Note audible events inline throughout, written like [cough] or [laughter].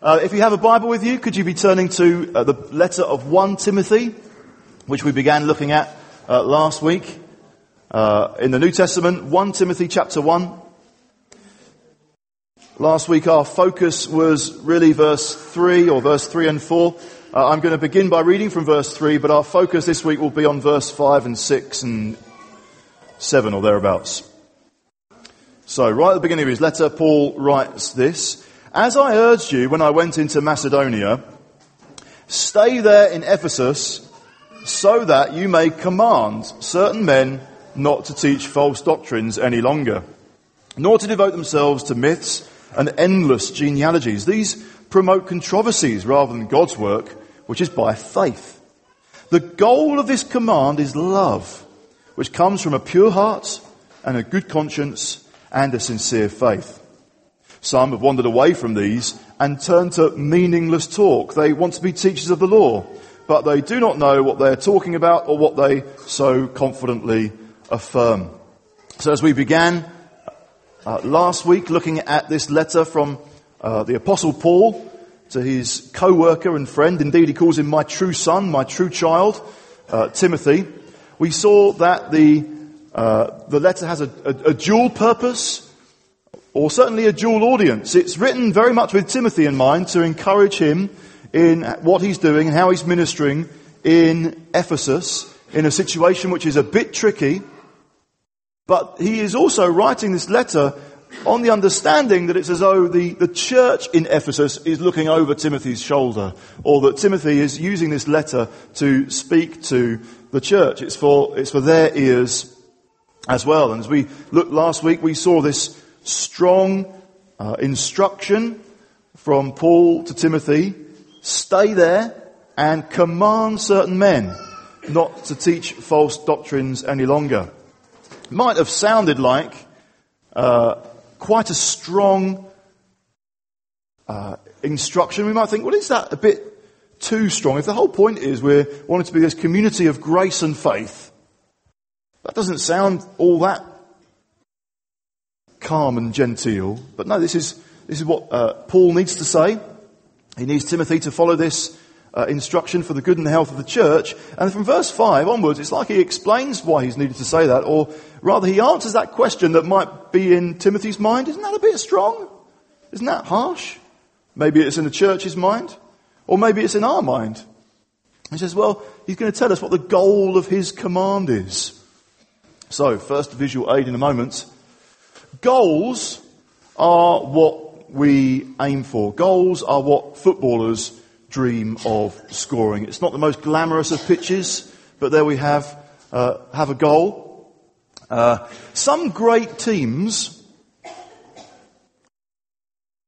Uh, if you have a Bible with you, could you be turning to uh, the letter of 1 Timothy, which we began looking at uh, last week uh, in the New Testament, 1 Timothy chapter 1. Last week our focus was really verse 3 or verse 3 and 4. Uh, I'm going to begin by reading from verse 3, but our focus this week will be on verse 5 and 6 and 7 or thereabouts. So, right at the beginning of his letter, Paul writes this. As I urged you when I went into Macedonia, stay there in Ephesus so that you may command certain men not to teach false doctrines any longer, nor to devote themselves to myths and endless genealogies. These promote controversies rather than God's work, which is by faith. The goal of this command is love, which comes from a pure heart and a good conscience and a sincere faith. Some have wandered away from these and turned to meaningless talk. They want to be teachers of the law, but they do not know what they're talking about or what they so confidently affirm. So as we began uh, last week looking at this letter from uh, the apostle Paul to his co-worker and friend, indeed he calls him my true son, my true child, uh, Timothy, we saw that the, uh, the letter has a, a, a dual purpose or certainly a dual audience. It's written very much with Timothy in mind to encourage him in what he's doing and how he's ministering in Ephesus in a situation which is a bit tricky. But he is also writing this letter on the understanding that it's as though the, the church in Ephesus is looking over Timothy's shoulder, or that Timothy is using this letter to speak to the church. It's for, it's for their ears as well. And as we looked last week, we saw this strong uh, instruction from Paul to Timothy stay there and command certain men not to teach false doctrines any longer. Might have sounded like uh, quite a strong uh, instruction. We might think, well, is that a bit too strong? If the whole point is we're wanting to be this community of grace and faith, that doesn't sound all that calm and genteel. But no, this is, this is what uh, Paul needs to say. He needs Timothy to follow this uh, instruction for the good and the health of the church. And from verse 5 onwards, it's like he explains why he's needed to say that, or rather he answers that question that might be in Timothy's mind. Isn't that a bit strong? Isn't that harsh? Maybe it's in the church's mind, or maybe it's in our mind. He says, well, he's going to tell us what the goal of his command is. So, first visual aid in a moment. Goals are what we aim for. Goals are what footballers dream of scoring. It's not the most glamorous of pitches, but there we have, uh, have a goal. Uh, some great teams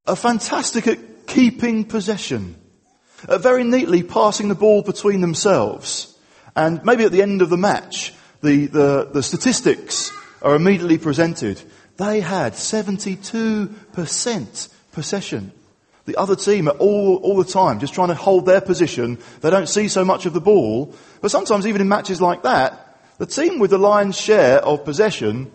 are fantastic at keeping possession, at very neatly passing the ball between themselves. And maybe at the end of the match, the, the, the statistics are immediately presented. They had 72% possession. The other team are all, all the time just trying to hold their position. They don't see so much of the ball. But sometimes even in matches like that, the team with the lion's share of possession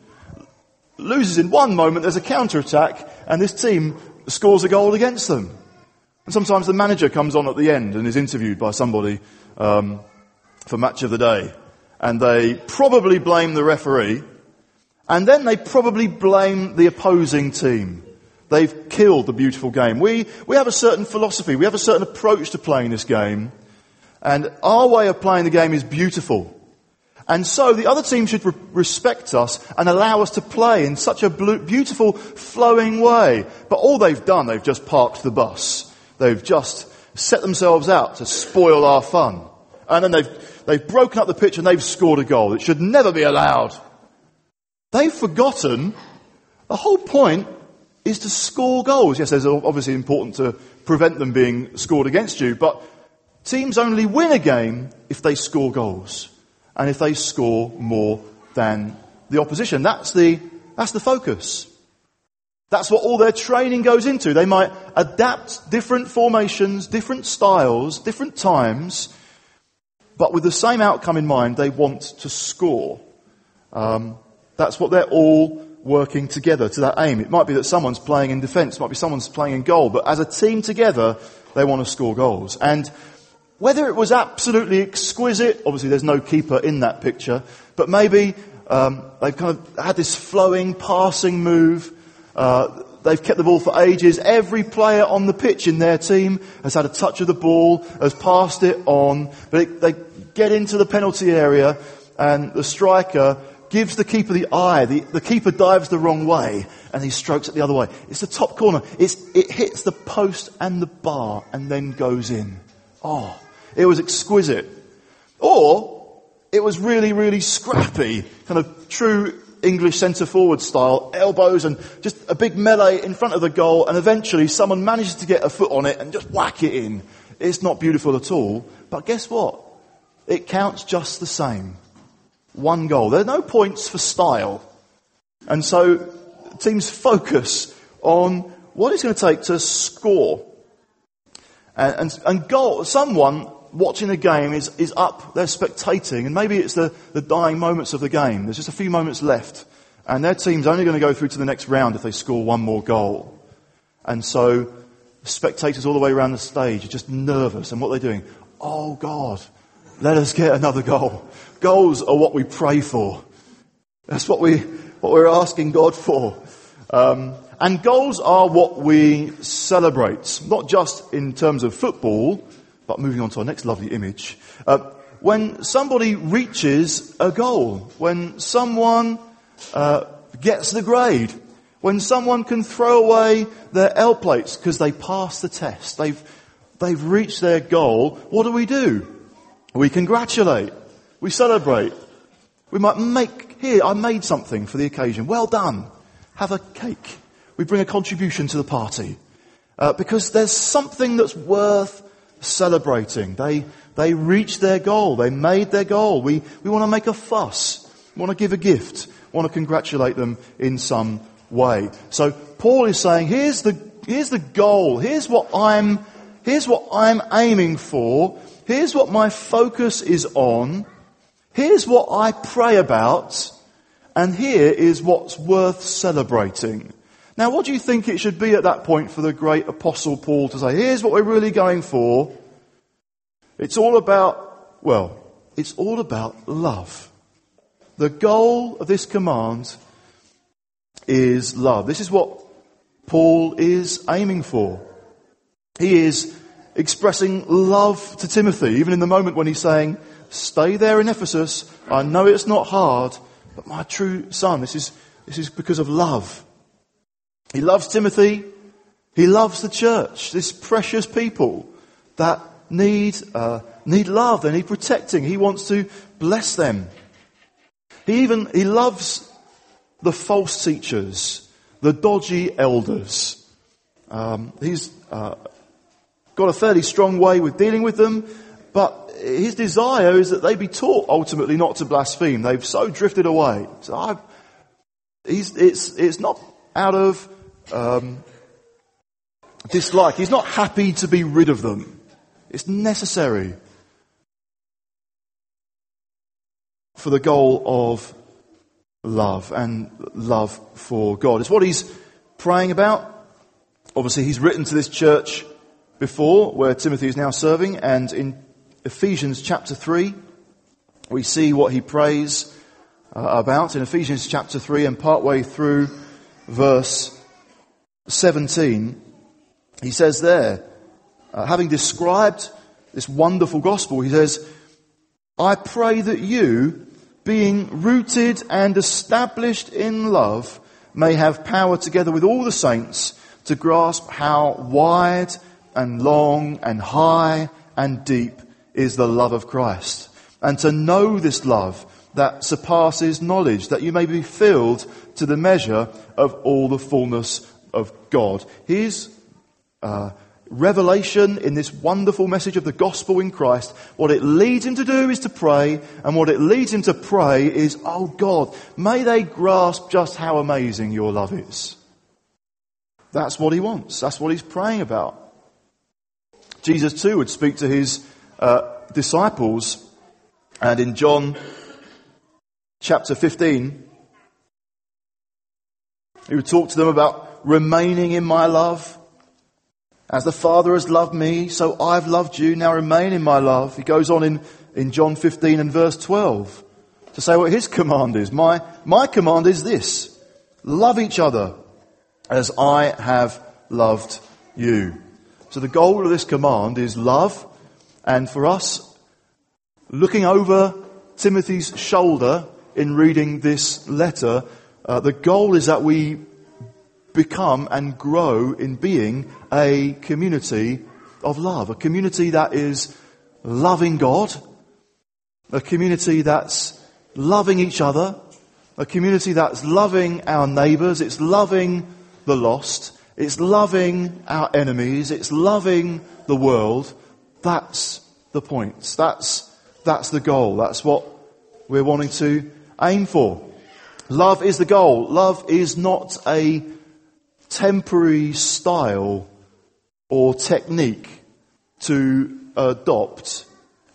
loses in one moment, there's a counter attack, and this team scores a goal against them. And sometimes the manager comes on at the end and is interviewed by somebody um, for match of the day. And they probably blame the referee and then they probably blame the opposing team. They've killed the beautiful game. We, we have a certain philosophy. We have a certain approach to playing this game. And our way of playing the game is beautiful. And so the other team should re- respect us and allow us to play in such a blue, beautiful, flowing way. But all they've done, they've just parked the bus. They've just set themselves out to spoil our fun. And then they've, they've broken up the pitch and they've scored a goal. It should never be allowed. They've forgotten the whole point is to score goals. Yes, it's obviously important to prevent them being scored against you, but teams only win a game if they score goals and if they score more than the opposition. That's the, that's the focus. That's what all their training goes into. They might adapt different formations, different styles, different times, but with the same outcome in mind, they want to score. Um, that's what they're all working together to that aim. It might be that someone's playing in defence, might be someone's playing in goal, but as a team together, they want to score goals. And whether it was absolutely exquisite, obviously there's no keeper in that picture, but maybe um, they've kind of had this flowing, passing move. Uh, they've kept the ball for ages. Every player on the pitch in their team has had a touch of the ball, has passed it on, but it, they get into the penalty area and the striker gives the keeper the eye. The, the keeper dives the wrong way and he strokes it the other way. It's the top corner. It's, it hits the post and the bar and then goes in. Oh, it was exquisite. Or it was really, really scrappy, kind of true English centre forward style, elbows and just a big melee in front of the goal and eventually someone manages to get a foot on it and just whack it in. It's not beautiful at all, but guess what? It counts just the same. One goal. There are no points for style. And so teams focus on what it's going to take to score. And, and, and goal, someone watching a game is, is up, they're spectating, and maybe it's the, the dying moments of the game. There's just a few moments left. And their team's only going to go through to the next round if they score one more goal. And so spectators all the way around the stage are just nervous. And what they're doing, oh God, let us get another goal. Goals are what we pray for. That's what we, what we're asking God for. Um, and goals are what we celebrate, not just in terms of football, but moving on to our next lovely image. Uh, when somebody reaches a goal, when someone uh, gets the grade, when someone can throw away their L plates because they passed the test, they've, they've reached their goal, what do we do? We congratulate. We celebrate. We might make, here, I made something for the occasion. Well done. Have a cake. We bring a contribution to the party. Uh, because there's something that's worth celebrating. They, they reached their goal. They made their goal. We, we want to make a fuss. We want to give a gift. We want to congratulate them in some way. So Paul is saying, here's the, here's the goal. Here's what I'm, here's what I'm aiming for. Here's what my focus is on. Here's what I pray about. And here is what's worth celebrating. Now, what do you think it should be at that point for the great apostle Paul to say, here's what we're really going for? It's all about, well, it's all about love. The goal of this command is love. This is what Paul is aiming for. He is expressing love to Timothy, even in the moment when he's saying, stay there in Ephesus. I know it's not hard, but my true son, this is, this is because of love. He loves Timothy. He loves the church, this precious people that need, uh, need love. They need protecting. He wants to bless them. He even, he loves the false teachers, the dodgy elders. Um, he's uh, got a fairly strong way with dealing with them, but his desire is that they be taught ultimately not to blaspheme. They've so drifted away. So it's, it's not out of um, dislike. He's not happy to be rid of them. It's necessary for the goal of love and love for God. It's what he's praying about. Obviously, he's written to this church before, where Timothy is now serving, and in Ephesians chapter 3, we see what he prays uh, about in Ephesians chapter 3 and partway through verse 17, he says there, uh, having described this wonderful gospel, he says, I pray that you, being rooted and established in love, may have power together with all the saints to grasp how wide and long and high and deep is the love of Christ. And to know this love that surpasses knowledge, that you may be filled to the measure of all the fullness of God. His uh, revelation in this wonderful message of the gospel in Christ, what it leads him to do is to pray, and what it leads him to pray is, oh God, may they grasp just how amazing your love is. That's what he wants. That's what he's praying about. Jesus too would speak to his uh, disciples, and in John chapter 15, He would talk to them about remaining in my love. As the Father has loved me, so I've loved you. Now remain in my love. He goes on in, in John 15 and verse 12 to say what his command is. My, my command is this. Love each other as I have loved you. So the goal of this command is love. And for us, looking over Timothy's shoulder in reading this letter, uh, the goal is that we become and grow in being a community of love, a community that is loving God, a community that's loving each other, a community that's loving our neighbours, it's loving the lost, it's loving our enemies, it's loving the world. That's the point. That's, that's the goal. That's what we're wanting to aim for. Love is the goal. Love is not a temporary style or technique to adopt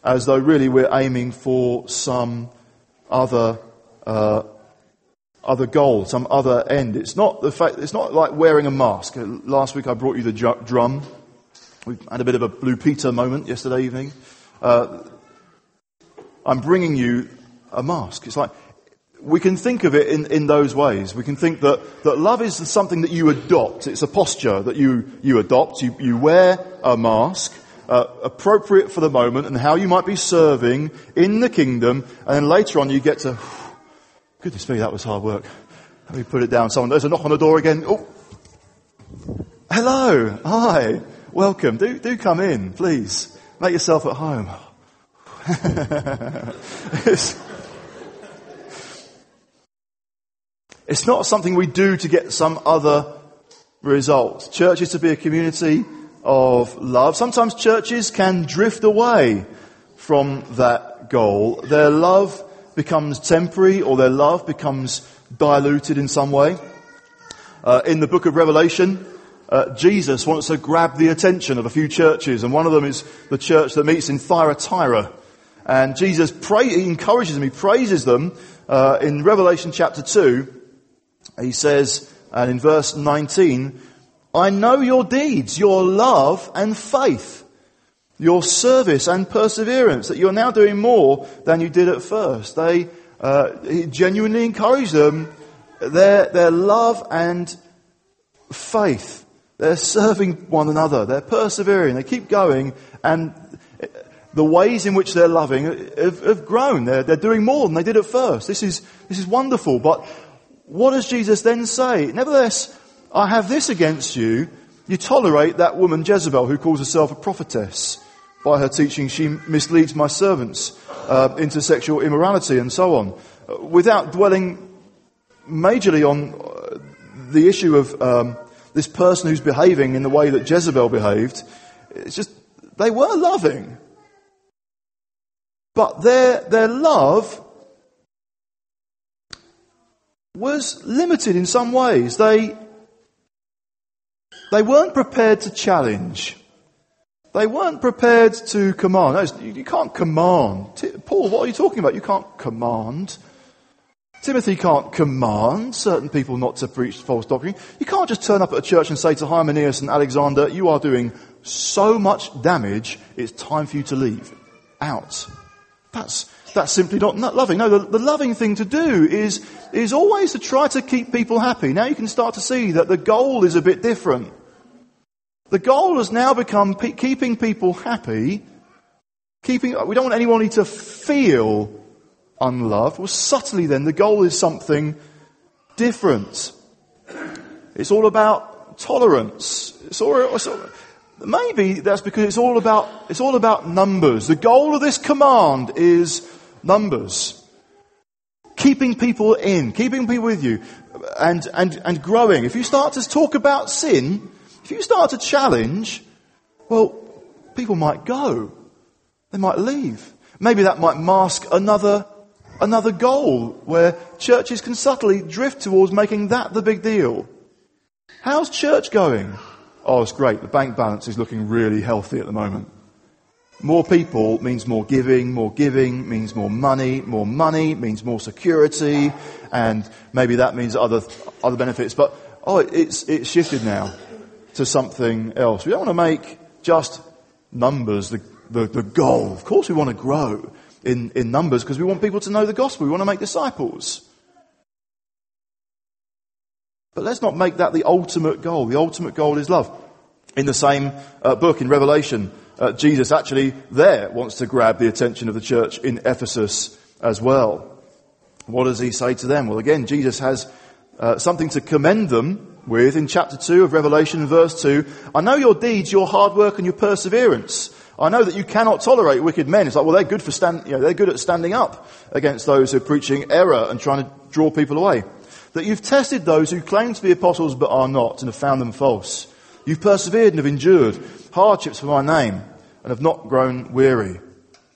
as though really we're aiming for some other uh, other goal, some other end. It's not the fact. It's not like wearing a mask. Last week I brought you the drum. We had a bit of a Blue Peter moment yesterday evening. Uh, I'm bringing you a mask. It's like we can think of it in, in those ways. We can think that, that love is something that you adopt. It's a posture that you, you adopt. You, you wear a mask, uh, appropriate for the moment and how you might be serving in the kingdom. And then later on you get to, [sighs] goodness me, that was hard work. Let me put it down. Someone, there's a knock on the door again. Oh, hello. Hi. Welcome. Do, do come in, please. Make yourself at home. [laughs] It's not something we do to get some other result. Church is to be a community of love. Sometimes churches can drift away from that goal. Their love becomes temporary or their love becomes diluted in some way. Uh, in the book of Revelation, uh, Jesus wants to grab the attention of a few churches, and one of them is the church that meets in Thyatira. And Jesus pray, he encourages them, he praises them uh, in Revelation chapter 2 he says, and in verse 19, I know your deeds, your love and faith, your service and perseverance, that you're now doing more than you did at first. They uh, he genuinely encourage them, their, their love and faith. They're serving one another. They're persevering. They keep going. And the ways in which they're loving have, have grown. They're, they're doing more than they did at first. This is, this is wonderful. But what does Jesus then say? Nevertheless, I have this against you. You tolerate that woman Jezebel who calls herself a prophetess. By her teaching, she misleads my servants uh, into sexual immorality and so on. Uh, without dwelling majorly on uh, the issue of um, this person who's behaving in the way that Jezebel behaved, it's just, they were loving. But their, their love was limited in some ways. They, they weren't prepared to challenge. They weren't prepared to command. No, you can't command. Paul, what are you talking about? You can't command. Timothy can't command certain people not to preach false doctrine. You can't just turn up at a church and say to Hymenaeus and Alexander, you are doing so much damage, it's time for you to leave. Out. That's, that's simply not loving. No, the, the, loving thing to do is, is always to try to keep people happy. Now you can start to see that the goal is a bit different. The goal has now become pe- keeping people happy, keeping, we don't want anyone to feel unloved. Well, subtly then, the goal is something different. It's all about tolerance. It's all, it's all, maybe that's because it's all about, it's all about numbers. The goal of this command is numbers. Keeping people in, keeping people with you, and, and, and growing. If you start to talk about sin, if you start to challenge, well, people might go. They might leave. Maybe that might mask another, another goal where churches can subtly drift towards making that the big deal. How's church going? Oh, it's great. The bank balance is looking really healthy at the moment. More people means more giving, more giving means more money, more money means more security, and maybe that means other, other benefits, but oh, it's, it's shifted now to something else. We don't want to make just numbers the, the, the goal. Of course we want to grow in, in numbers because we want people to know the gospel. We want to make disciples. But let's not make that the ultimate goal. The ultimate goal is love. In the same uh, book in Revelation, uh, Jesus actually there wants to grab the attention of the church in Ephesus as well. What does he say to them? Well, again, Jesus has uh, something to commend them with in chapter 2 of Revelation, verse 2. I know your deeds, your hard work, and your perseverance. I know that you cannot tolerate wicked men. It's like, well, they're good for stand, you know, they're good at standing up against those who are preaching error and trying to draw people away. That you've tested those who claim to be apostles but are not and have found them false. You've persevered and have endured hardships for my name and have not grown weary.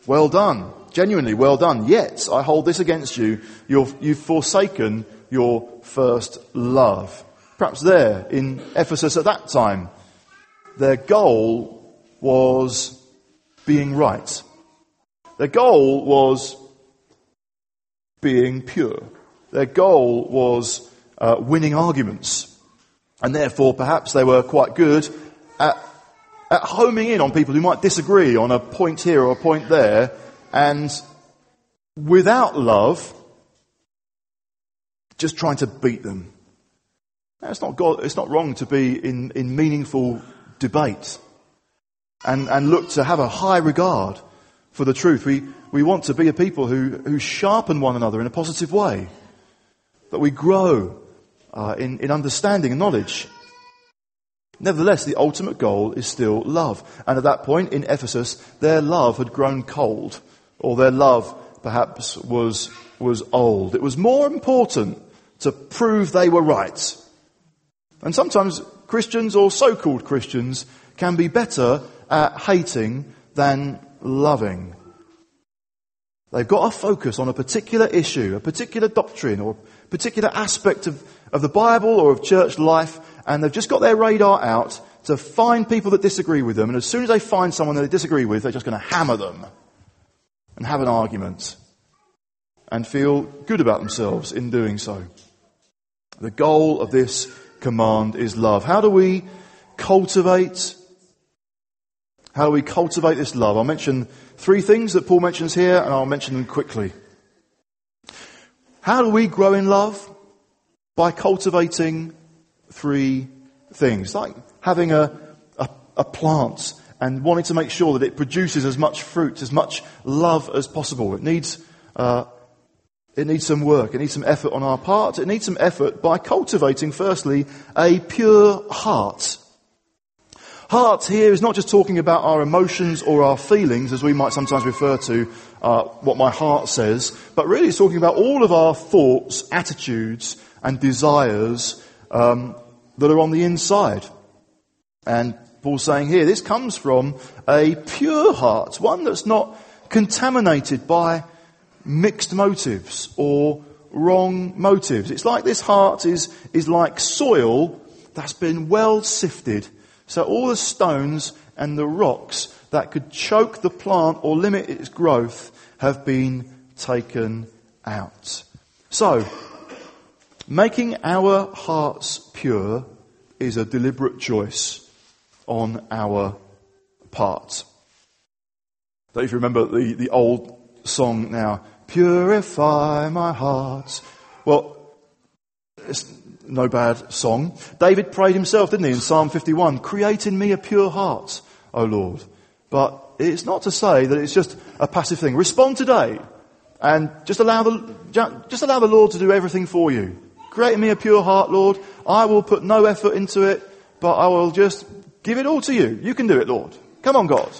Well done. Genuinely well done. Yet I hold this against you. you have you've forsaken your first love. Perhaps there in Ephesus at that time, their goal was being right. Their goal was being pure. Their goal was uh, winning arguments. And therefore, perhaps they were quite good at, at homing in on people who might disagree on a point here or a point there. And without love, just trying to beat them. Now, it's not, God, it's not wrong to be in, in meaningful debate and, and look to have a high regard for the truth. We, we want to be a people who, who sharpen one another in a positive way, that we grow uh, in, in understanding and knowledge. Nevertheless, the ultimate goal is still love. And at that point in Ephesus, their love had grown cold, or their love perhaps was, was old. It was more important to prove they were right. And sometimes Christians or so-called Christians can be better at hating than loving. They've got to focus on a particular issue, a particular doctrine, or a particular aspect of, of the Bible or of church life, and they've just got their radar out to find people that disagree with them, and as soon as they find someone that they disagree with, they're just going to hammer them and have an argument and feel good about themselves in doing so. The goal of this command is love. How do we cultivate how do we cultivate this love? I'll mention three things that Paul mentions here, and I'll mention them quickly. How do we grow in love? By cultivating three things, like having a, a, a plant and wanting to make sure that it produces as much fruit, as much love as possible. It needs, uh, it needs some work. It needs some effort on our part. It needs some effort by cultivating, firstly, a pure heart. Heart here is not just talking about our emotions or our feelings, as we might sometimes refer to uh, what my heart says, but really it's talking about all of our thoughts, attitudes, and desires um, that are on the inside. And Paul's saying here, this comes from a pure heart, one that's not contaminated by mixed motives or wrong motives. It's like this heart is, is like soil that's been well sifted so all the stones and the rocks that could choke the plant or limit its growth have been taken out. So, making our hearts pure is a deliberate choice on our part. Don't you remember the, the old song now, Purify my heart. Well, it's no bad song. David prayed himself, didn't he, in Psalm 51, create in me a pure heart, O Lord. But it's not to say that it's just a passive thing. Respond today and just allow the, just allow the Lord to do everything for you. Create in me a pure heart, Lord. I will put no effort into it, but I will just give it all to you. You can do it, Lord. Come on, God.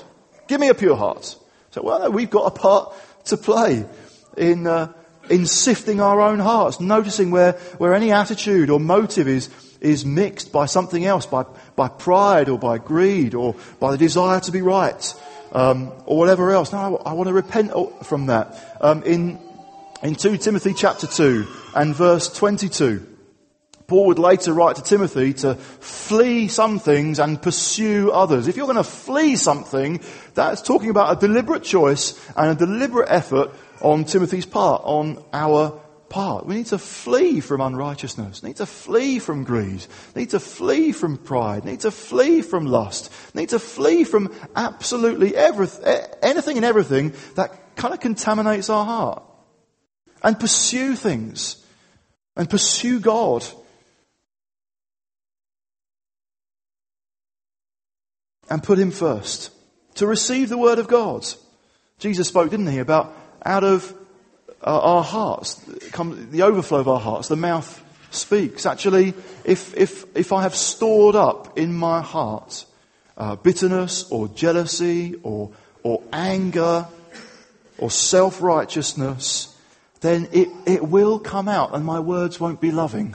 Give me a pure heart. So, well, we've got a part to play in, uh, in sifting our own hearts, noticing where, where any attitude or motive is, is mixed by something else, by, by pride or by greed or by the desire to be right, um, or whatever else. No, I, I, want to repent from that. Um, in, in 2 Timothy chapter 2 and verse 22, Paul would later write to Timothy to flee some things and pursue others. If you're going to flee something, that's talking about a deliberate choice and a deliberate effort on Timothy's part, on our part. We need to flee from unrighteousness. Need to flee from greed. Need to flee from pride. Need to flee from lust. Need to flee from absolutely everything, anything and everything that kind of contaminates our heart. And pursue things. And pursue God. And put Him first. To receive the Word of God. Jesus spoke, didn't he, about out of uh, our hearts, come, the overflow of our hearts, the mouth speaks. Actually, if, if, if I have stored up in my heart uh, bitterness or jealousy or, or anger or self-righteousness, then it, it will come out and my words won't be loving.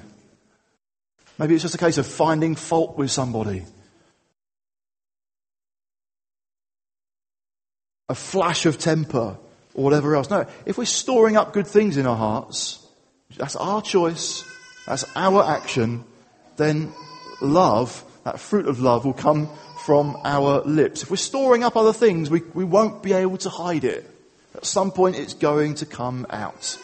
Maybe it's just a case of finding fault with somebody. A flash of temper or whatever else. No, if we're storing up good things in our hearts, that's our choice, that's our action, then love, that fruit of love will come from our lips. If we're storing up other things, we, we won't be able to hide it. At some point it's going to come out.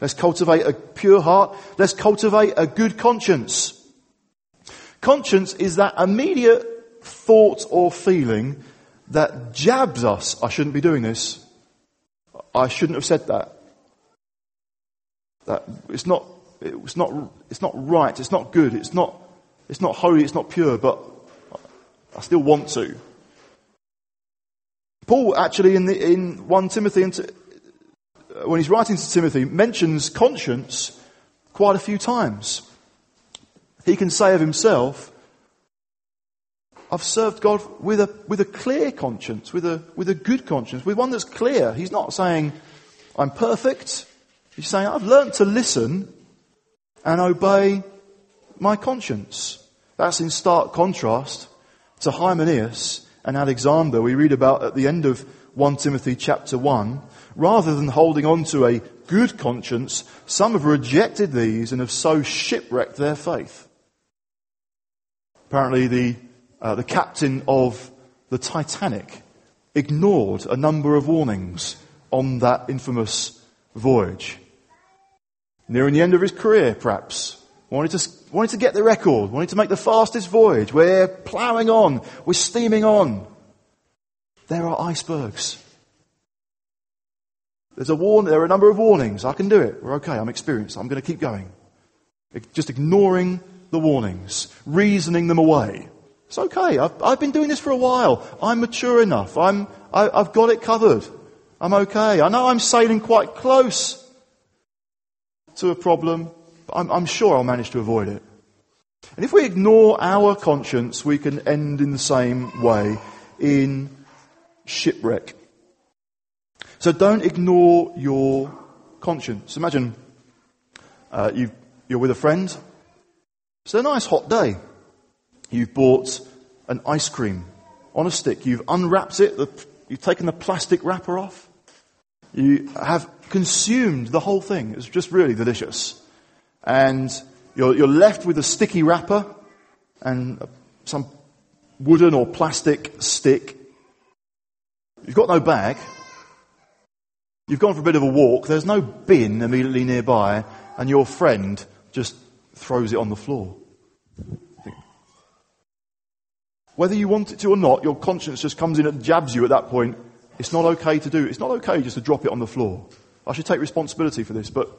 Let's cultivate a pure heart. Let's cultivate a good conscience. Conscience is that immediate thought or feeling that jabs us, I shouldn't be doing this, I shouldn't have said that. That it's not, it's not, it's not right, it's not good, it's not, it's not holy, it's not pure, but I still want to. Paul actually in, the, in 1 Timothy, uh, when he's writing to Timothy, mentions conscience quite a few times. He can say of himself, I've served God with a, with a clear conscience, with a, with a good conscience, with one that's clear. He's not saying, I'm perfect. He's saying, I've learned to listen and obey my conscience. That's in stark contrast to Hymenaeus and Alexander we read about at the end of 1 Timothy chapter 1. Rather than holding on to a good conscience, some have rejected these and have so shipwrecked their faith. Apparently the uh, the captain of the Titanic ignored a number of warnings on that infamous voyage. Nearing the end of his career, perhaps. Wanted to, wanted to get the record, wanted to make the fastest voyage. We're ploughing on, we're steaming on. There are icebergs. There's a warn, there are a number of warnings. I can do it. We're okay. I'm experienced. I'm going to keep going. Just ignoring the warnings, reasoning them away. It's okay. I've, I've been doing this for a while. I'm mature enough. I'm, I, I've got it covered. I'm okay. I know I'm sailing quite close to a problem, but I'm, I'm sure I'll manage to avoid it. And if we ignore our conscience, we can end in the same way in shipwreck. So don't ignore your conscience. Imagine uh, you are with a friend. It's a nice hot day. You've bought an ice cream on a stick. You've unwrapped it. You've taken the plastic wrapper off. You have consumed the whole thing. It's just really delicious. And you're, you're left with a sticky wrapper and some wooden or plastic stick. You've got no bag. You've gone for a bit of a walk. There's no bin immediately nearby, and your friend just throws it on the floor. Whether you want it to or not, your conscience just comes in and jabs you at that point. It's not okay to do. It's not okay just to drop it on the floor. I should take responsibility for this, but,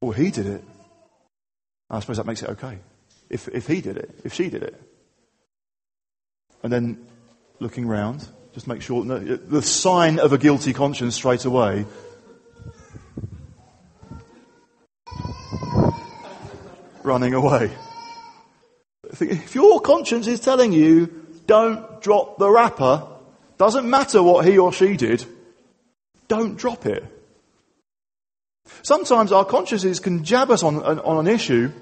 well, he did it. I suppose that makes it okay. If, if he did it, if she did it. And then looking round, just make sure, no, the sign of a guilty conscience straight away. Running away. If your conscience is telling you, don't drop the wrapper, doesn't matter what he or she did, don't drop it. Sometimes our consciences can jab us on, on an issue,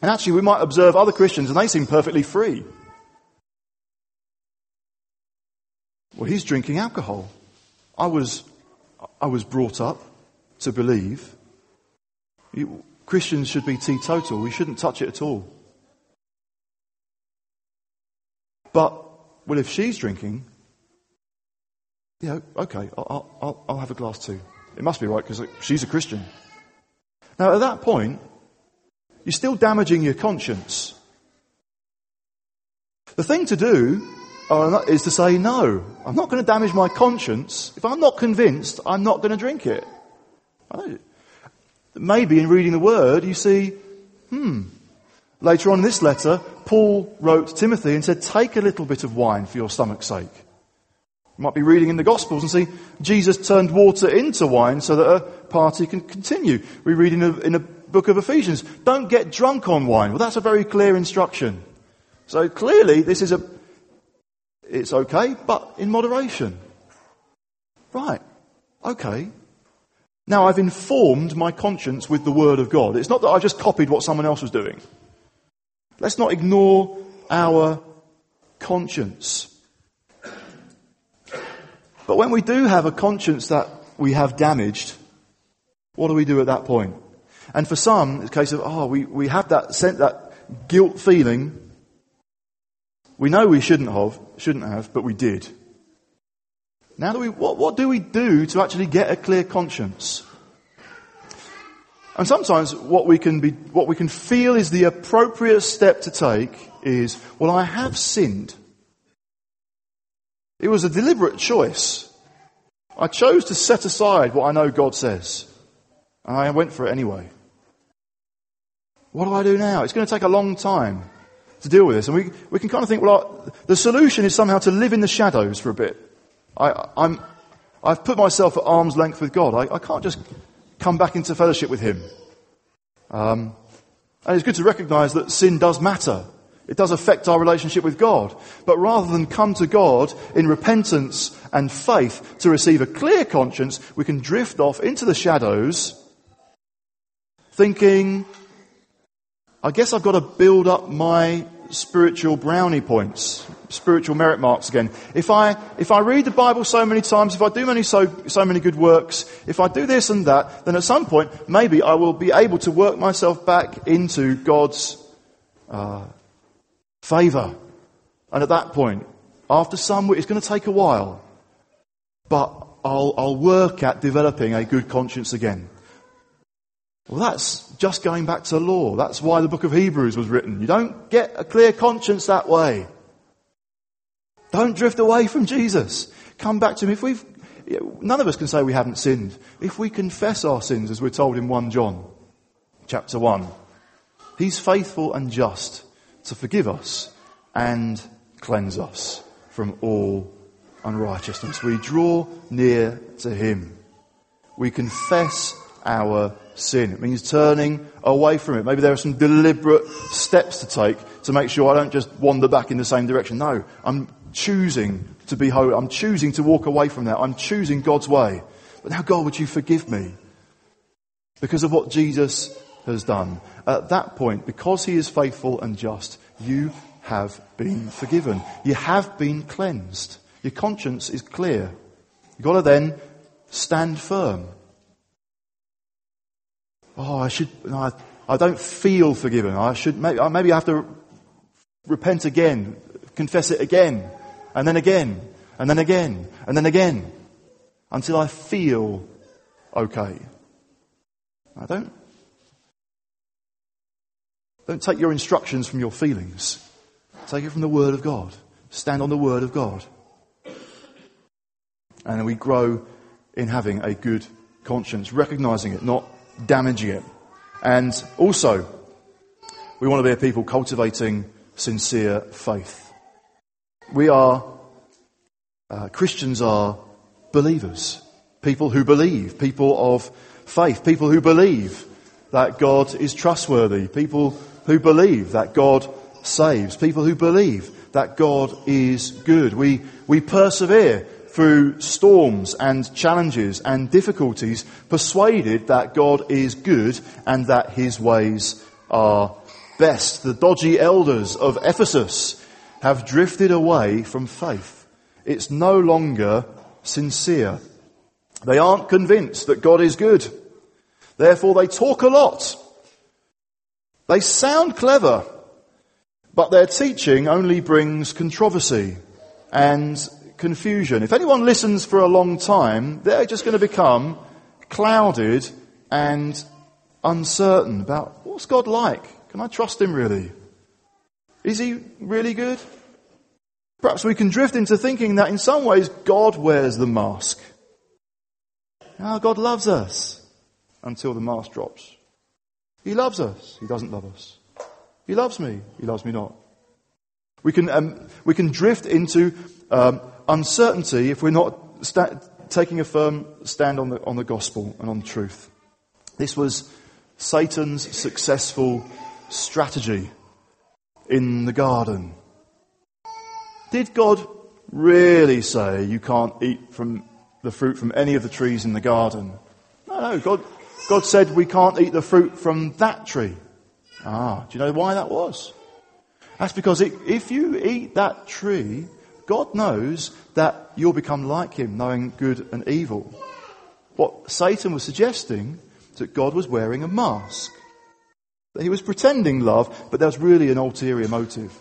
and actually we might observe other Christians and they seem perfectly free. Well, he's drinking alcohol. I was, I was brought up to believe Christians should be teetotal. We shouldn't touch it at all. But, well, if she's drinking, yeah, okay, I'll, I'll, I'll have a glass too. It must be right because she's a Christian. Now, at that point, you're still damaging your conscience. The thing to do uh, is to say, no, I'm not going to damage my conscience. If I'm not convinced, I'm not going to drink it. Maybe in reading the word, you see, hmm. Later on in this letter, Paul wrote Timothy and said, take a little bit of wine for your stomach's sake. You might be reading in the Gospels and see Jesus turned water into wine so that a party can continue. We read in a, in a book of Ephesians, don't get drunk on wine. Well, that's a very clear instruction. So clearly, this is a, it's okay, but in moderation. Right. Okay. Now I've informed my conscience with the Word of God. It's not that I just copied what someone else was doing. Let's not ignore our conscience. But when we do have a conscience that we have damaged, what do we do at that point? And for some, it's a case of, oh, we, we have that, sense, that guilt feeling we know we shouldn't have, shouldn't have, but we did. Now do we, what, what do we do to actually get a clear conscience? And sometimes what we can be, what we can feel is the appropriate step to take is, well, I have sinned. It was a deliberate choice. I chose to set aside what I know God says. And I went for it anyway. What do I do now? It's going to take a long time to deal with this. And we, we can kind of think, well, the solution is somehow to live in the shadows for a bit. I, I'm, I've put myself at arm's length with God. I, I can't just come back into fellowship with Him. Um, and it's good to recognize that sin does matter. It does affect our relationship with God. But rather than come to God in repentance and faith to receive a clear conscience, we can drift off into the shadows thinking, I guess I've got to build up my spiritual brownie points, spiritual merit marks again. If I, if I read the Bible so many times, if I do many, so, so many good works, if I do this and that, then at some point, maybe I will be able to work myself back into God's uh, favour. And at that point, after some, it's going to take a while, but I'll, I'll work at developing a good conscience again. Well, that's just going back to law. That's why the book of Hebrews was written. You don't get a clear conscience that way. Don't drift away from Jesus. Come back to him. If we've, none of us can say we haven't sinned. If we confess our sins, as we're told in 1 John chapter 1, he's faithful and just to forgive us and cleanse us from all unrighteousness. We draw near to him. We confess our sin. It means turning away from it. Maybe there are some deliberate steps to take to make sure I don't just wander back in the same direction. No, I'm choosing to be holy. I'm choosing to walk away from that. I'm choosing God's way. But now, God, would you forgive me? Because of what Jesus has done. At that point, because he is faithful and just, you have been forgiven. You have been cleansed. Your conscience is clear. You've got to then stand firm oh, I should, I, I don't feel forgiven. I should, maybe, maybe I have to repent again, confess it again, and then again, and then again, and then again, until I feel okay. I don't, don't take your instructions from your feelings. Take it from the Word of God. Stand on the Word of God. And we grow in having a good conscience, recognizing it, not damaging it. And also, we want to be a people cultivating sincere faith. We are, uh, Christians are believers. People who believe. People of faith. People who believe that God is trustworthy. People who believe that God saves. People who believe that God is good. We, we persevere through storms and challenges and difficulties, persuaded that God is good and that his ways are best. The dodgy elders of Ephesus have drifted away from faith. It's no longer sincere. They aren't convinced that God is good. Therefore, they talk a lot. They sound clever, but their teaching only brings controversy and confusion. If anyone listens for a long time, they're just going to become clouded and uncertain about what's God like? Can I trust Him really? Is He really good? Perhaps we can drift into thinking that in some ways God wears the mask. God loves us until the mask drops. He loves us. He doesn't love us. He loves me. He loves me not. We can, um, we can drift into um, uncertainty if we're not sta- taking a firm stand on the, on the gospel and on truth. This was Satan's successful strategy in the garden. Did God really say you can't eat from the fruit from any of the trees in the garden? No, no. God, God said we can't eat the fruit from that tree. Ah, do you know why that was? That's because it, if you eat that tree, God knows that you'll become like Him, knowing good and evil. What Satan was suggesting is that God was wearing a mask. That he was pretending love, but there was really an ulterior motive.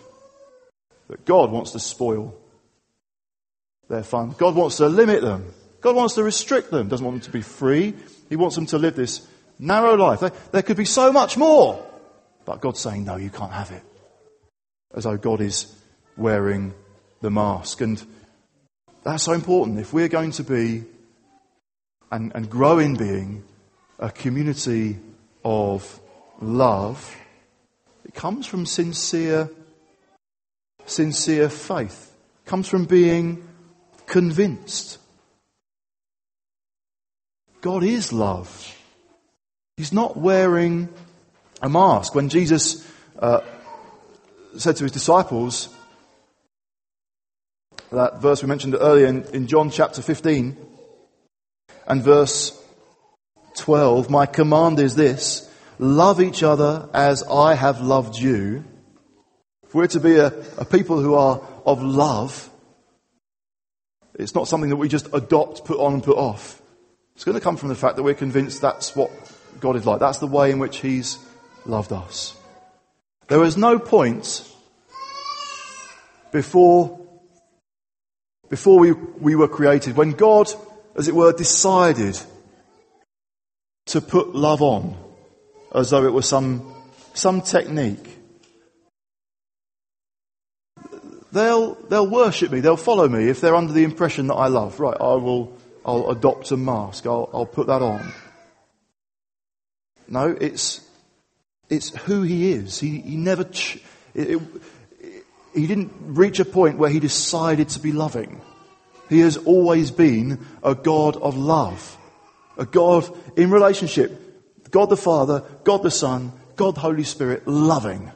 That God wants to spoil their fun. God wants to limit them. God wants to restrict them. Doesn't want them to be free. He wants them to live this narrow life. There, there could be so much more. But God's saying, no, you can't have it. As though God is wearing the mask. And that's so important. If we're going to be and, and grow in being a community of love, it comes from sincere, sincere faith. It comes from being convinced. God is love. He's not wearing a mask. When Jesus uh, said to his disciples, that verse we mentioned earlier in, in John chapter 15 and verse 12, my command is this, love each other as I have loved you. If we're to be a, a people who are of love, it's not something that we just adopt, put on and put off. It's going to come from the fact that we're convinced that's what God is like. That's the way in which He's loved us. There was no point before, before we, we were created when God, as it were, decided to put love on as though it was some, some technique. They'll, they'll worship me, they'll follow me if they're under the impression that I love. Right, I will, I'll adopt a mask, I'll, I'll put that on. No, it's, it's who he is. He, he never, ch- it, it, he didn't reach a point where he decided to be loving. He has always been a God of love. A God in relationship. God the Father, God the Son, God the Holy Spirit, loving.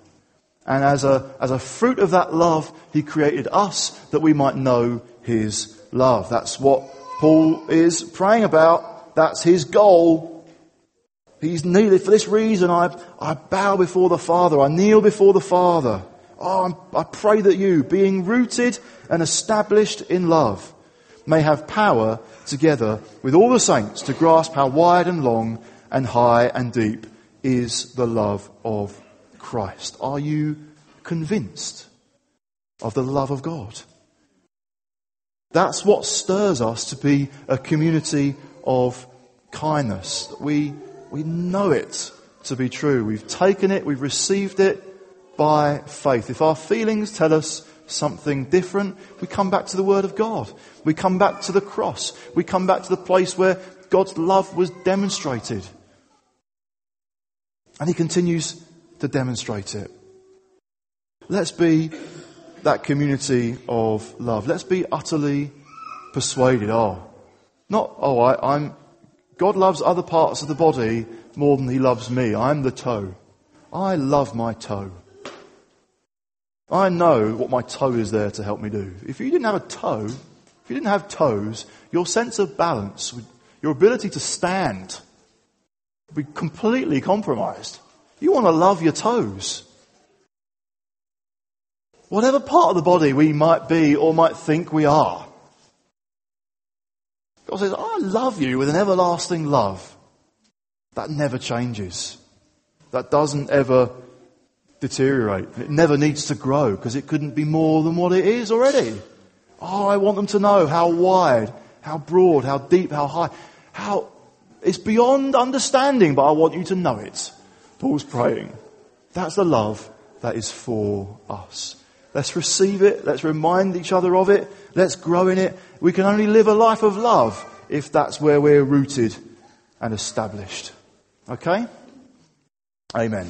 And as a, as a fruit of that love, he created us that we might know his love. That's what Paul is praying about. That's his goal He's kneeling. For this reason, I, I bow before the Father. I kneel before the Father. Oh, I pray that you, being rooted and established in love, may have power together with all the saints to grasp how wide and long and high and deep is the love of Christ. Are you convinced of the love of God? That's what stirs us to be a community of kindness. We we know it to be true. We've taken it, we've received it by faith. If our feelings tell us something different, we come back to the Word of God. We come back to the cross. We come back to the place where God's love was demonstrated. And He continues to demonstrate it. Let's be that community of love. Let's be utterly persuaded. Oh, not, oh, I, I'm, God loves other parts of the body more than he loves me. I'm the toe. I love my toe. I know what my toe is there to help me do. If you didn't have a toe, if you didn't have toes, your sense of balance, your ability to stand be completely compromised. You want to love your toes. Whatever part of the body we might be or might think we are. God says, I love you with an everlasting love. That never changes. That doesn't ever deteriorate. It never needs to grow because it couldn't be more than what it is already. Oh, I want them to know how wide, how broad, how deep, how high, how It's beyond understanding, but I want you to know it. Paul's praying. That's the love that is for us. Let's receive it. Let's remind each other of it. Let's grow in it. We can only live a life of love if that's where we're rooted and established. Okay? Amen.